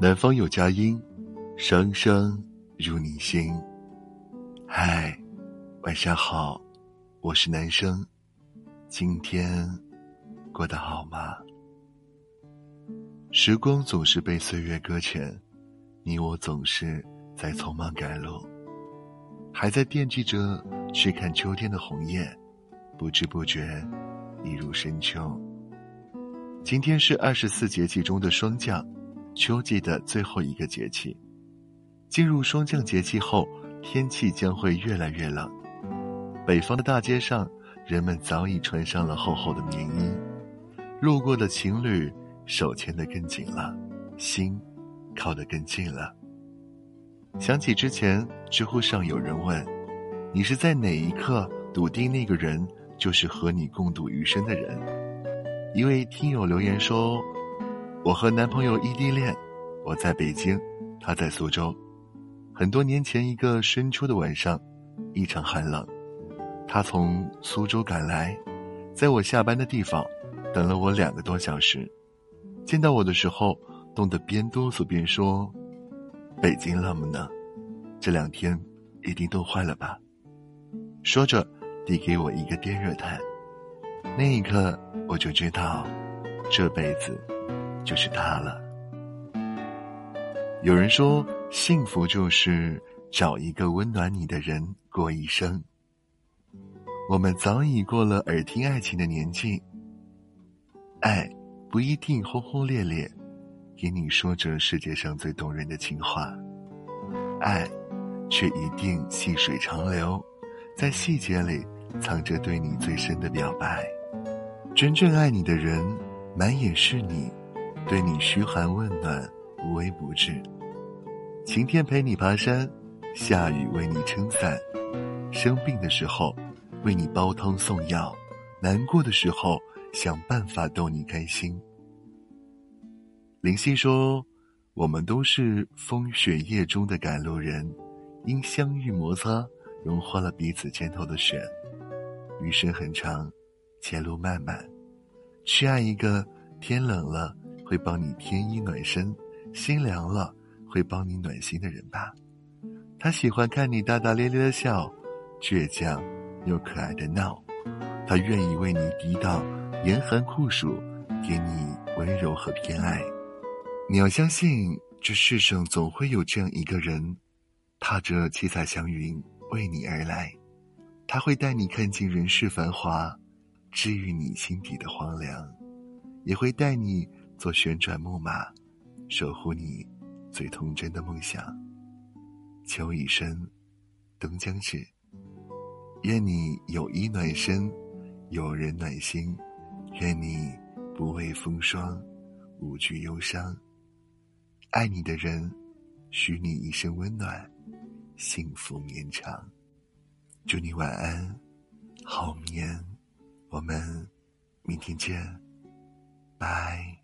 南方有佳音，声声入你心。嗨，晚上好，我是男生，今天过得好吗？时光总是被岁月搁浅，你我总是在匆忙赶路，还在惦记着去看秋天的红叶，不知不觉已入深秋。今天是二十四节气中的霜降，秋季的最后一个节气。进入霜降节气后，天气将会越来越冷。北方的大街上，人们早已穿上了厚厚的棉衣，路过的情侣手牵得更紧了，心靠得更近了。想起之前知乎上有人问：“你是在哪一刻笃定那个人就是和你共度余生的人？”一位听友留言说：“我和男朋友异地恋，我在北京，他在苏州。很多年前一个深秋的晚上，异常寒冷，他从苏州赶来，在我下班的地方等了我两个多小时。见到我的时候，冻得边哆嗦边说：‘北京冷不冷？这两天一定冻坏了吧？’说着，递给我一个电热毯。那一刻。”我就知道，这辈子就是他了。有人说，幸福就是找一个温暖你的人过一生。我们早已过了耳听爱情的年纪，爱不一定轰轰烈烈，给你说着世界上最动人的情话，爱却一定细水长流，在细节里藏着对你最深的表白。真正爱你的人，满眼是你，对你嘘寒问暖，无微不至。晴天陪你爬山，下雨为你撑伞，生病的时候为你煲汤送药，难过的时候想办法逗你开心。林夕说：“我们都是风雪夜中的赶路人，因相遇摩擦，融化了彼此肩头的雪。余生很长。”前路漫漫，去爱一个天冷了会帮你添衣暖身，心凉了会帮你暖心的人吧。他喜欢看你大大咧咧的笑，倔强又可爱的闹。他愿意为你抵挡严寒酷暑，给你温柔和偏爱。你要相信，这世上总会有这样一个人，踏着七彩祥云为你而来。他会带你看尽人世繁华。治愈你心底的荒凉，也会带你坐旋转木马，守护你最童真的梦想。秋已深，冬将至，愿你有衣暖身，有人暖心，愿你不畏风霜，无惧忧伤。爱你的人，许你一生温暖，幸福绵长。祝你晚安，好眠。我们明天见，拜。